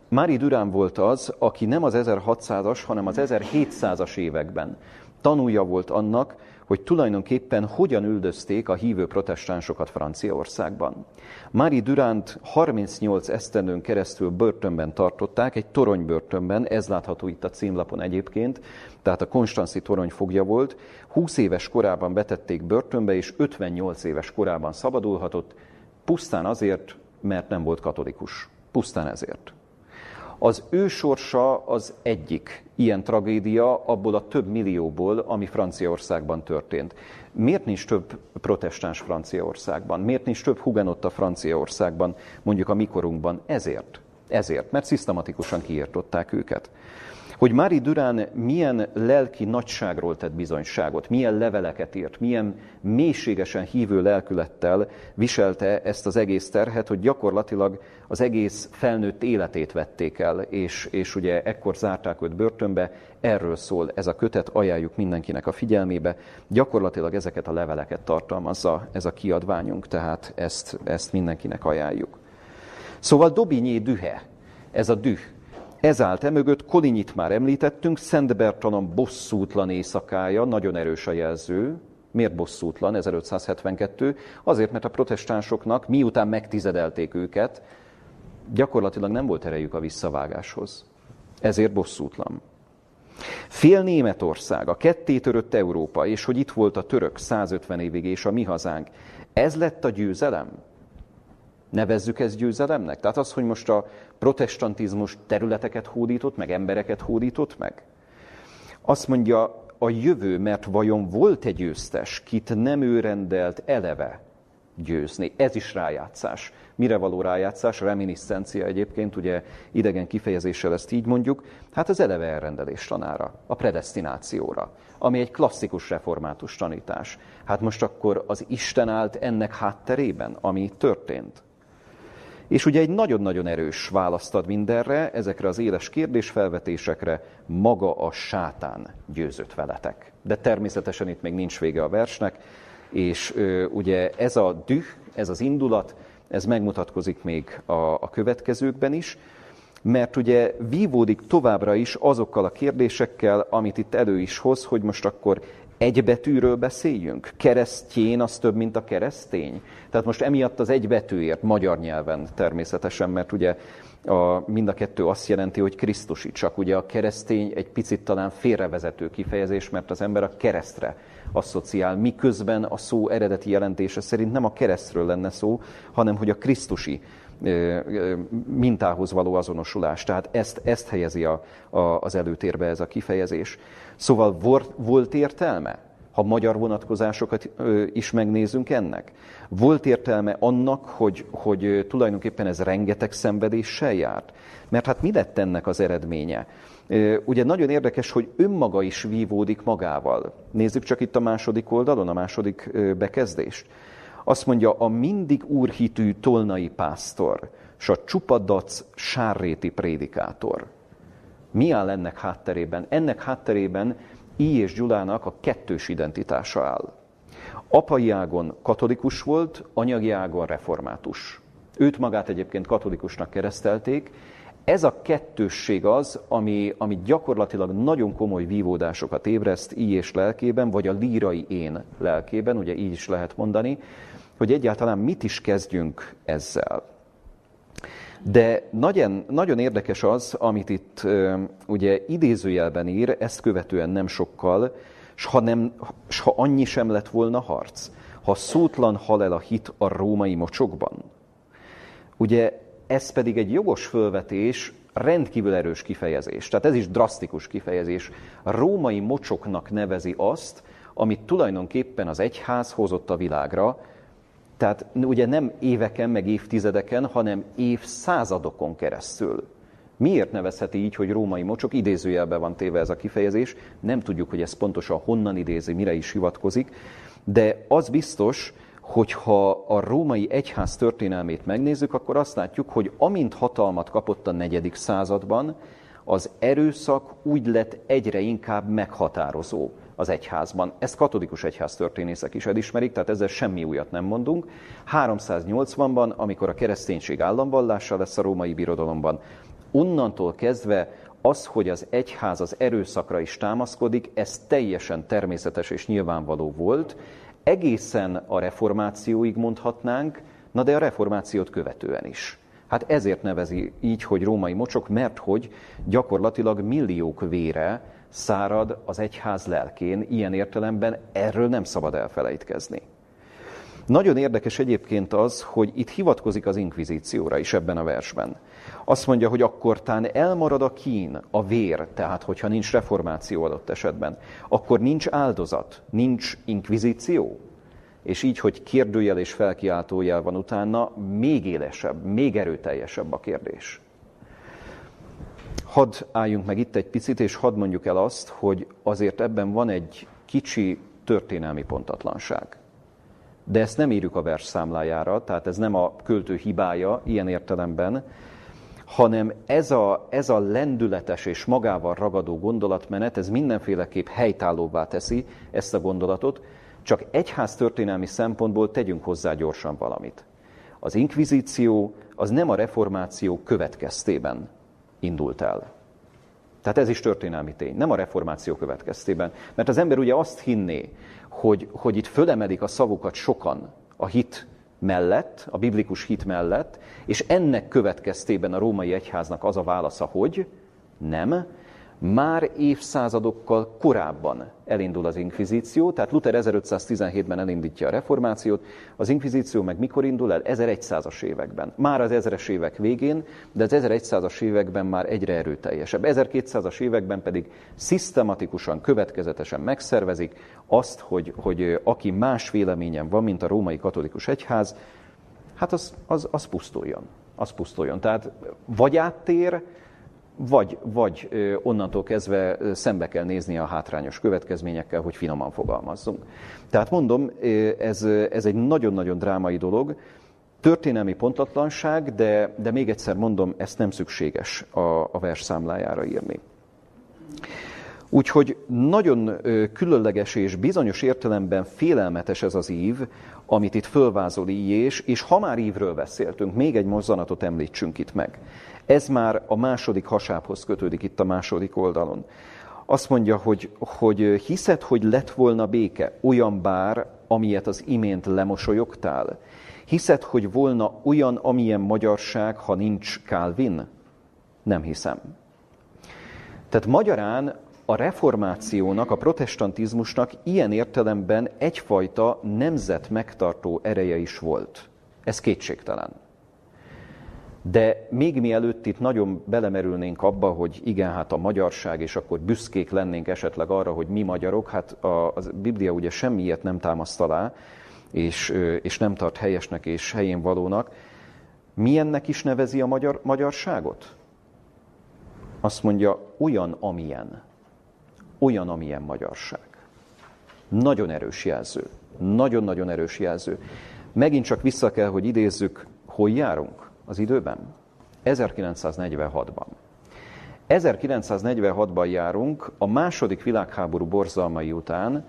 Mári Durán volt az, aki nem az 1600-as, hanem az 1700-as években tanulja volt annak, hogy tulajdonképpen hogyan üldözték a hívő protestánsokat Franciaországban. Mári Duránt 38 esztendőn keresztül börtönben tartották, egy toronybörtönben, ez látható itt a címlapon egyébként, tehát a Konstanci torony fogja volt. 20 éves korában betették börtönbe, és 58 éves korában szabadulhatott, Pusztán azért, mert nem volt katolikus. Pusztán ezért. Az ő sorsa az egyik ilyen tragédia abból a több millióból, ami Franciaországban történt. Miért nincs több protestáns Franciaországban? Miért nincs több hugenotta Franciaországban, mondjuk a mikorunkban? Ezért. Ezért, mert szisztematikusan kiirtották őket hogy Mári Durán milyen lelki nagyságról tett bizonyságot, milyen leveleket írt, milyen mélységesen hívő lelkülettel viselte ezt az egész terhet, hogy gyakorlatilag az egész felnőtt életét vették el, és, és ugye ekkor zárták őt börtönbe, erről szól ez a kötet, ajánljuk mindenkinek a figyelmébe. Gyakorlatilag ezeket a leveleket tartalmazza ez a kiadványunk, tehát ezt, ezt mindenkinek ajánljuk. Szóval Dobinyé dühe, ez a düh, ez állt emögött, Kolinyit már említettünk, Szent Bertalan bosszútlan éjszakája, nagyon erős a jelző. Miért bosszútlan 1572? Azért, mert a protestánsoknak, miután megtizedelték őket, gyakorlatilag nem volt erejük a visszavágáshoz. Ezért bosszútlan. Fél Németország, a ketté törött Európa, és hogy itt volt a török 150 évig, és a mi hazánk. Ez lett a győzelem? Nevezzük ezt győzelemnek? Tehát az, hogy most a protestantizmus területeket hódított meg, embereket hódított meg? Azt mondja a jövő, mert vajon volt egy győztes, kit nem ő rendelt eleve győzni. Ez is rájátszás. Mire való rájátszás? Reminiscencia egyébként, ugye idegen kifejezéssel ezt így mondjuk. Hát az eleve elrendelés tanára, a predestinációra, ami egy klasszikus református tanítás. Hát most akkor az Isten állt ennek hátterében, ami történt. És ugye egy nagyon-nagyon erős választ ad mindenre, ezekre az éles kérdésfelvetésekre, maga a sátán győzött veletek. De természetesen itt még nincs vége a versnek, és ö, ugye ez a düh, ez az indulat, ez megmutatkozik még a, a következőkben is, mert ugye vívódik továbbra is azokkal a kérdésekkel, amit itt elő is hoz, hogy most akkor egy betűről beszéljünk? Keresztjén az több, mint a keresztény? Tehát most emiatt az egy betűért, magyar nyelven természetesen, mert ugye a, mind a kettő azt jelenti, hogy Krisztusi, csak ugye a keresztény egy picit talán félrevezető kifejezés, mert az ember a keresztre asszociál, miközben a szó eredeti jelentése szerint nem a keresztről lenne szó, hanem hogy a Krisztusi mintához való azonosulás. Tehát ezt, ezt helyezi a, a, az előtérbe ez a kifejezés. Szóval volt, volt értelme, ha magyar vonatkozásokat is megnézünk ennek? Volt értelme annak, hogy, hogy tulajdonképpen ez rengeteg szenvedéssel járt? Mert hát mi lett ennek az eredménye? Ugye nagyon érdekes, hogy önmaga is vívódik magával. Nézzük csak itt a második oldalon, a második bekezdést. Azt mondja, a mindig úrhitű tolnai pásztor, s a csupadac sárréti prédikátor. Mi áll ennek hátterében? Ennek hátterében I. és Gyulának a kettős identitása áll. Apai ágon katolikus volt, anyagi ágon református. Őt magát egyébként katolikusnak keresztelték. Ez a kettősség az, ami, ami gyakorlatilag nagyon komoly vívódásokat ébreszt I. és lelkében, vagy a lírai én lelkében, ugye így is lehet mondani, hogy egyáltalán mit is kezdjünk ezzel. De nagyon, nagyon érdekes az, amit itt ugye idézőjelben ír, ezt követően nem sokkal, s ha, nem, s ha annyi sem lett volna harc, ha szótlan hal el a hit a római mocsokban. Ugye ez pedig egy jogos fölvetés, rendkívül erős kifejezés. Tehát ez is drasztikus kifejezés. A római mocsoknak nevezi azt, amit tulajdonképpen az egyház hozott a világra, tehát ugye nem éveken, meg évtizedeken, hanem évszázadokon keresztül. Miért nevezheti így, hogy római mocsok? Idézőjelben van téve ez a kifejezés. Nem tudjuk, hogy ez pontosan honnan idézi, mire is hivatkozik. De az biztos, hogy ha a római egyház történelmét megnézzük, akkor azt látjuk, hogy amint hatalmat kapott a negyedik században, az erőszak úgy lett egyre inkább meghatározó az egyházban. Ezt katolikus egyház történészek is elismerik, tehát ezzel semmi újat nem mondunk. 380-ban, amikor a kereszténység államvallása lesz a római birodalomban, onnantól kezdve az, hogy az egyház az erőszakra is támaszkodik, ez teljesen természetes és nyilvánvaló volt. Egészen a reformációig mondhatnánk, na de a reformációt követően is. Hát ezért nevezi így, hogy római mocsok, mert hogy gyakorlatilag milliók vére szárad az egyház lelkén, ilyen értelemben erről nem szabad elfelejtkezni. Nagyon érdekes egyébként az, hogy itt hivatkozik az inkvizícióra is ebben a versben. Azt mondja, hogy akkor tán elmarad a kín, a vér, tehát hogyha nincs reformáció adott esetben, akkor nincs áldozat, nincs inkvizíció. És így, hogy kérdőjel és felkiáltójel van utána, még élesebb, még erőteljesebb a kérdés. Hadd álljunk meg itt egy picit, és hadd mondjuk el azt, hogy azért ebben van egy kicsi történelmi pontatlanság. De ezt nem írjuk a vers számlájára, tehát ez nem a költő hibája ilyen értelemben, hanem ez a, ez a lendületes és magával ragadó gondolatmenet, ez mindenféleképp helytállóvá teszi ezt a gondolatot, csak egyház történelmi szempontból tegyünk hozzá gyorsan valamit. Az inkvizíció az nem a reformáció következtében indult el. Tehát ez is történelmi tény, nem a reformáció következtében. Mert az ember ugye azt hinné, hogy, hogy itt fölemelik a szavukat sokan a hit mellett, a biblikus hit mellett, és ennek következtében a római egyháznak az a válasza, hogy nem, már évszázadokkal korábban elindul az inkvizíció, tehát Luther 1517-ben elindítja a reformációt, az inkvizíció meg mikor indul el? 1100-as években. Már az 1000-es évek végén, de az 1100-as években már egyre erőteljesebb. 1200-as években pedig szisztematikusan, következetesen megszervezik azt, hogy, hogy aki más véleményen van, mint a római katolikus egyház, hát az, az, az pusztuljon. Az pusztuljon. Tehát vagy áttér, vagy, vagy onnantól kezdve szembe kell nézni a hátrányos következményekkel, hogy finoman fogalmazzunk. Tehát mondom, ez, ez egy nagyon-nagyon drámai dolog, történelmi pontatlanság, de, de még egyszer mondom, ezt nem szükséges a, a vers számlájára írni. Úgyhogy nagyon különleges és bizonyos értelemben félelmetes ez az ív, amit itt fölvázol Íjés, és ha már ívről beszéltünk, még egy mozzanatot említsünk itt meg. Ez már a második hasábhoz kötődik itt a második oldalon. Azt mondja, hogy, hogy hiszed, hogy lett volna béke, olyan bár, amilyet az imént lemosolyogtál? Hiszed, hogy volna olyan, amilyen magyarság, ha nincs Calvin? Nem hiszem. Tehát magyarán a reformációnak, a protestantizmusnak ilyen értelemben egyfajta nemzet megtartó ereje is volt. Ez kétségtelen. De még mielőtt itt nagyon belemerülnénk abba, hogy igen, hát a magyarság, és akkor büszkék lennénk esetleg arra, hogy mi magyarok, hát a, a Biblia ugye semmi ilyet nem támaszt alá, és, és nem tart helyesnek és helyén valónak. Milyennek is nevezi a magyar, magyarságot? Azt mondja, olyan, amilyen. Olyan, amilyen magyarság. Nagyon erős jelző. Nagyon-nagyon erős jelző. Megint csak vissza kell, hogy idézzük, hol járunk az időben? 1946-ban. 1946-ban járunk a második világháború borzalmai után,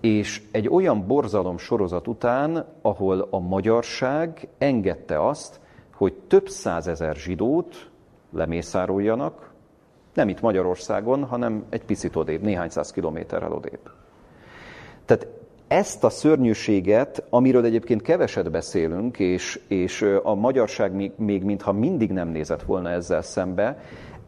és egy olyan borzalom sorozat után, ahol a magyarság engedte azt, hogy több százezer zsidót lemészároljanak, nem itt Magyarországon, hanem egy picit odébb, néhány száz kilométerrel odébb. Tehát ezt a szörnyűséget, amiről egyébként keveset beszélünk, és, és a magyarság még, még mintha mindig nem nézett volna ezzel szembe,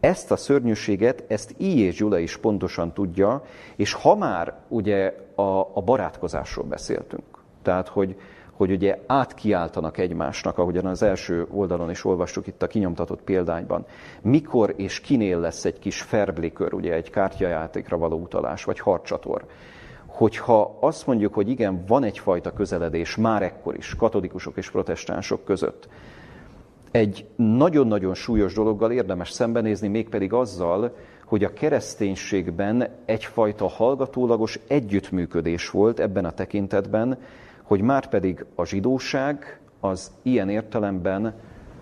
ezt a szörnyűséget, ezt I. és Gyula is pontosan tudja, és ha már ugye a, a barátkozásról beszéltünk, tehát hogy, hogy ugye átkiáltanak egymásnak, ahogyan az első oldalon is olvastuk itt a kinyomtatott példányban. Mikor és kinél lesz egy kis ferblikör, ugye egy kártyajátékra való utalás, vagy harcsator hogyha azt mondjuk, hogy igen, van egyfajta közeledés már ekkor is katolikusok és protestánsok között, egy nagyon-nagyon súlyos dologgal érdemes szembenézni, mégpedig azzal, hogy a kereszténységben egyfajta hallgatólagos együttműködés volt ebben a tekintetben, hogy már pedig a zsidóság az ilyen értelemben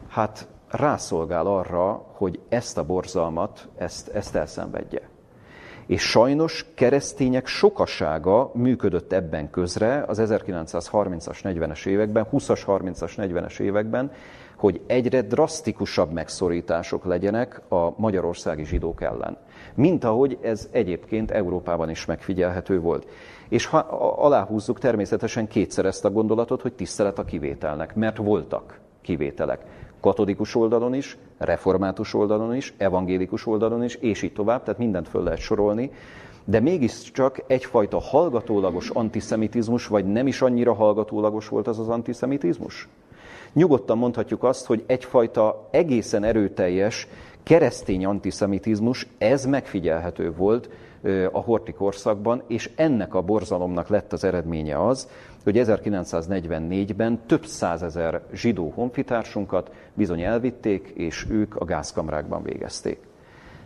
hát rászolgál arra, hogy ezt a borzalmat, ezt, ezt elszenvedje. És sajnos keresztények sokasága működött ebben közre az 1930-as, 40-es években, 20-as, 30-as, 40-es években, hogy egyre drasztikusabb megszorítások legyenek a magyarországi zsidók ellen. Mint ahogy ez egyébként Európában is megfigyelhető volt. És ha aláhúzzuk természetesen kétszer ezt a gondolatot, hogy tisztelet a kivételnek, mert voltak kivételek katolikus oldalon is, református oldalon is, evangélikus oldalon is, és így tovább, tehát mindent föl lehet sorolni. de mégiscsak egyfajta hallgatólagos antiszemitizmus, vagy nem is annyira hallgatólagos volt az az antiszemitizmus? Nyugodtan mondhatjuk azt, hogy egyfajta egészen erőteljes keresztény antiszemitizmus, ez megfigyelhető volt a horti korszakban, és ennek a borzalomnak lett az eredménye az, hogy 1944-ben több százezer zsidó honfitársunkat bizony elvitték, és ők a gázkamrákban végezték.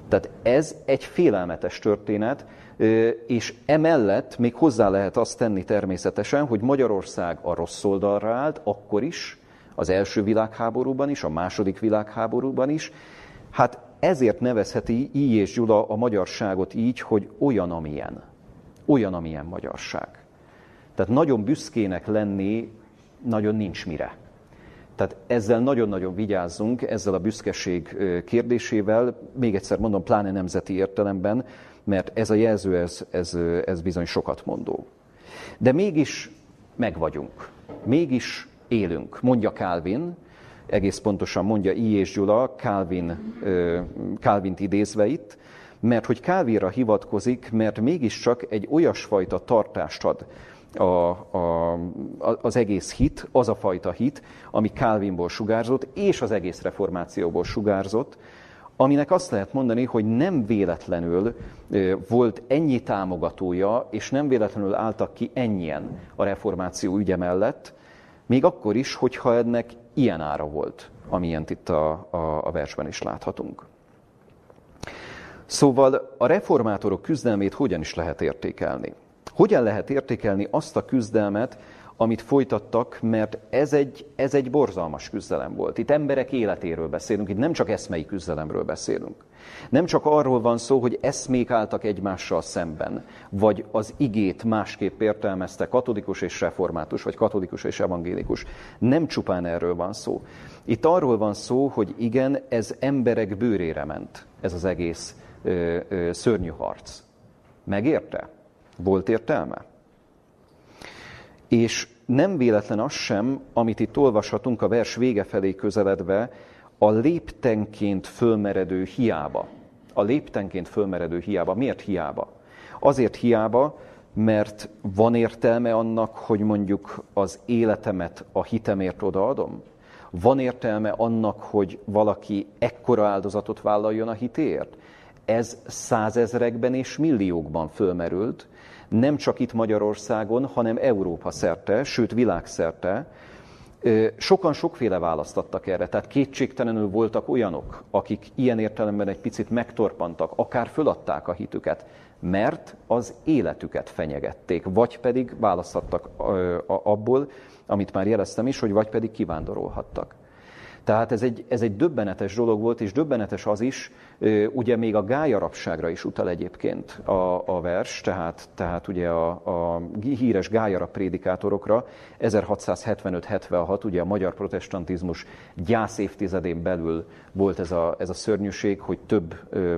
Tehát ez egy félelmetes történet, és emellett még hozzá lehet azt tenni természetesen, hogy Magyarország a rossz oldalra állt, akkor is, az első világháborúban is, a második világháborúban is. Hát ezért nevezheti I. és Gyula a magyarságot így, hogy olyan, amilyen. Olyan, amilyen magyarság. Tehát nagyon büszkének lenni nagyon nincs mire. Tehát ezzel nagyon-nagyon vigyázzunk, ezzel a büszkeség kérdésével, még egyszer mondom, pláne nemzeti értelemben, mert ez a jelző, ez, ez, ez bizony sokat mondó. De mégis megvagyunk, mégis élünk, mondja Calvin, egész pontosan mondja I. és Gyula, Calvin, Calvint idézve itt, mert hogy Calvinra hivatkozik, mert mégiscsak egy olyasfajta tartást ad a, a, az egész hit, az a fajta hit, ami Calvinból sugárzott, és az egész reformációból sugárzott, aminek azt lehet mondani, hogy nem véletlenül volt ennyi támogatója, és nem véletlenül álltak ki ennyien a reformáció ügye mellett, még akkor is, hogyha ennek ilyen ára volt, amilyent itt a, a, a versben is láthatunk. Szóval a reformátorok küzdelmét hogyan is lehet értékelni? Hogyan lehet értékelni azt a küzdelmet, amit folytattak, mert ez egy, ez egy borzalmas küzdelem volt. Itt emberek életéről beszélünk, itt nem csak eszmei küzdelemről beszélünk. Nem csak arról van szó, hogy eszmék álltak egymással szemben, vagy az igét másképp értelmezte katolikus és református, vagy katolikus és evangélikus. Nem csupán erről van szó. Itt arról van szó, hogy igen, ez emberek bőrére ment, ez az egész ö, ö, szörnyű harc. Megérte? Volt értelme? És nem véletlen az sem, amit itt olvashatunk a vers vége felé közeledve, a léptenként fölmeredő hiába. A léptenként fölmeredő hiába. Miért hiába? Azért hiába, mert van értelme annak, hogy mondjuk az életemet a hitemért odaadom? Van értelme annak, hogy valaki ekkora áldozatot vállaljon a hitéért? Ez százezrekben és milliókban fölmerült, nem csak itt Magyarországon, hanem Európa szerte, sőt világszerte. Sokan sokféle választattak erre, tehát kétségtelenül voltak olyanok, akik ilyen értelemben egy picit megtorpantak, akár föladták a hitüket, mert az életüket fenyegették, vagy pedig választottak abból, amit már jeleztem is, hogy vagy pedig kivándorolhattak. Tehát ez egy, ez egy döbbenetes dolog volt, és döbbenetes az is, ugye még a gályarapságra is utal egyébként a, a vers, tehát, tehát ugye a, a híres gályarap prédikátorokra. 1675-76, ugye a magyar protestantizmus gyász évtizedén belül volt ez a, ez a szörnyűség, hogy több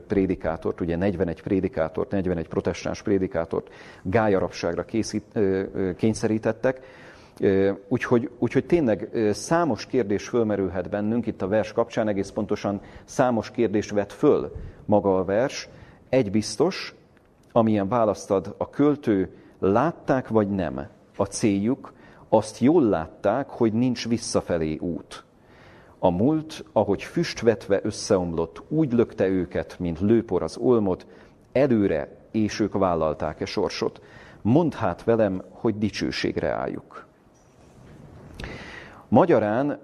prédikátort, ugye 41 prédikátort, 41 protestáns prédikátort gályarapságra készít, kényszerítettek, Úgyhogy, úgyhogy tényleg számos kérdés fölmerülhet bennünk, itt a vers kapcsán egész pontosan számos kérdést vet föl maga a vers. Egy biztos, amilyen választad a költő, látták vagy nem a céljuk, azt jól látták, hogy nincs visszafelé út. A múlt, ahogy füstvetve összeomlott, úgy lökte őket, mint lőpor az olmot, előre, és ők vállalták-e sorsot. Mondd hát velem, hogy dicsőségre álljuk. Magyarán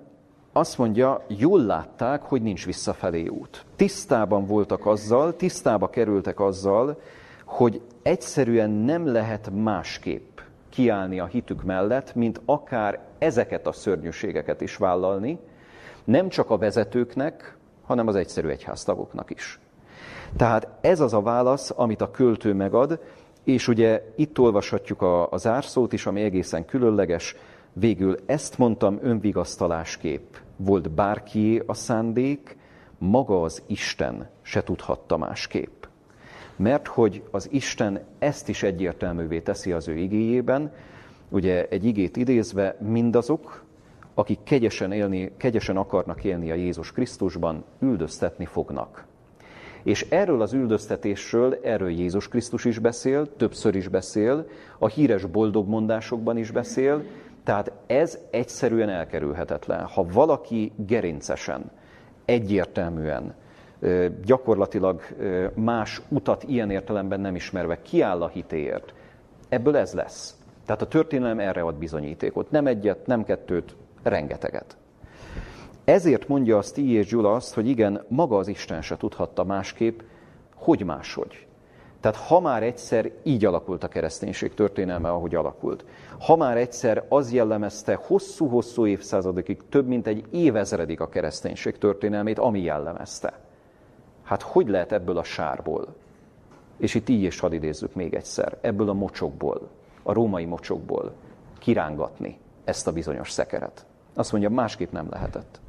azt mondja, jól látták, hogy nincs visszafelé út. Tisztában voltak azzal, tisztába kerültek azzal, hogy egyszerűen nem lehet másképp kiállni a hitük mellett, mint akár ezeket a szörnyűségeket is vállalni, nem csak a vezetőknek, hanem az egyszerű egyháztagoknak is. Tehát ez az a válasz, amit a költő megad, és ugye itt olvashatjuk a, a zárszót is, ami egészen különleges, Végül ezt mondtam önvigasztalásképp. Volt bárkié a szándék, maga az Isten se tudhatta másképp. Mert hogy az Isten ezt is egyértelművé teszi az ő igéjében, ugye egy igét idézve, mindazok, akik kegyesen, élni, kegyesen akarnak élni a Jézus Krisztusban, üldöztetni fognak. És erről az üldöztetésről, erről Jézus Krisztus is beszél, többször is beszél, a híres boldog mondásokban is beszél, tehát ez egyszerűen elkerülhetetlen. Ha valaki gerincesen, egyértelműen, gyakorlatilag más utat ilyen értelemben nem ismerve kiáll a hitéért, ebből ez lesz. Tehát a történelem erre ad bizonyítékot. Nem egyet, nem kettőt, rengeteget. Ezért mondja azt I. és Gyula azt, hogy igen, maga az Isten se tudhatta másképp, hogy máshogy. Tehát ha már egyszer így alakult a kereszténység történelme, ahogy alakult, ha már egyszer az jellemezte hosszú-hosszú évszázadokig, több mint egy évezredig a kereszténység történelmét, ami jellemezte. Hát hogy lehet ebből a sárból, és itt így is hadd idézzük még egyszer, ebből a mocsokból, a római mocsokból kirángatni ezt a bizonyos szekeret? Azt mondja, másképp nem lehetett.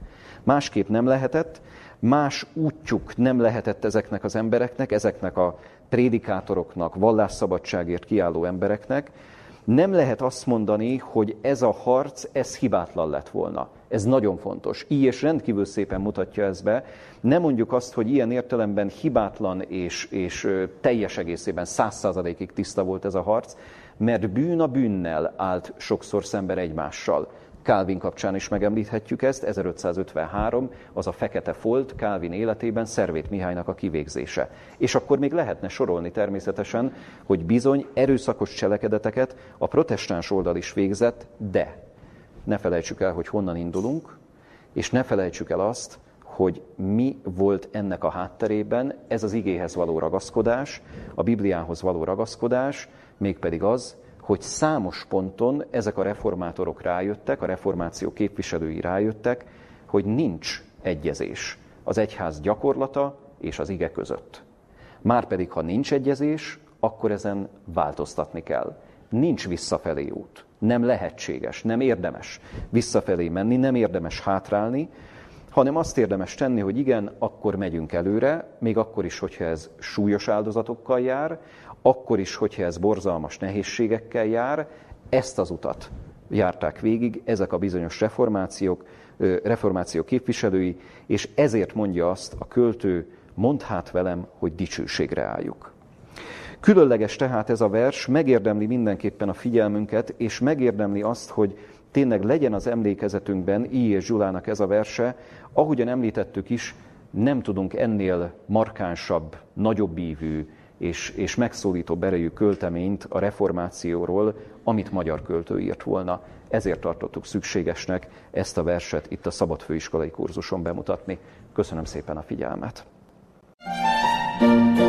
Másképp nem lehetett, más útjuk nem lehetett ezeknek az embereknek, ezeknek a prédikátoroknak, vallásszabadságért kiálló embereknek, nem lehet azt mondani, hogy ez a harc, ez hibátlan lett volna. Ez nagyon fontos. Így és rendkívül szépen mutatja ez be. Nem mondjuk azt, hogy ilyen értelemben hibátlan és, és teljes egészében száz százalékig tiszta volt ez a harc, mert bűn a bűnnel állt sokszor szemben egymással. Calvin kapcsán is megemlíthetjük ezt, 1553, az a fekete folt Calvin életében Szervét Mihálynak a kivégzése. És akkor még lehetne sorolni természetesen, hogy bizony erőszakos cselekedeteket a protestáns oldal is végzett, de ne felejtsük el, hogy honnan indulunk, és ne felejtsük el azt, hogy mi volt ennek a hátterében, ez az igéhez való ragaszkodás, a Bibliához való ragaszkodás, mégpedig az, hogy számos ponton ezek a reformátorok rájöttek, a reformáció képviselői rájöttek, hogy nincs egyezés az egyház gyakorlata és az ige között. Márpedig, ha nincs egyezés, akkor ezen változtatni kell. Nincs visszafelé út. Nem lehetséges, nem érdemes visszafelé menni, nem érdemes hátrálni, hanem azt érdemes tenni, hogy igen, akkor megyünk előre, még akkor is, hogyha ez súlyos áldozatokkal jár, akkor is, hogyha ez borzalmas nehézségekkel jár, ezt az utat járták végig ezek a bizonyos reformációk, reformáció képviselői, és ezért mondja azt a költő, mondd hát velem, hogy dicsőségre álljuk. Különleges tehát ez a vers, megérdemli mindenképpen a figyelmünket, és megérdemli azt, hogy tényleg legyen az emlékezetünkben I. és Zsulának ez a verse, ahogyan említettük is, nem tudunk ennél markánsabb, nagyobb ívű, és, és megszólító berejű költeményt a reformációról, amit magyar költő írt volna. Ezért tartottuk szükségesnek ezt a verset itt a Szabad Főiskolai kurzuson bemutatni. Köszönöm szépen a figyelmet! thank you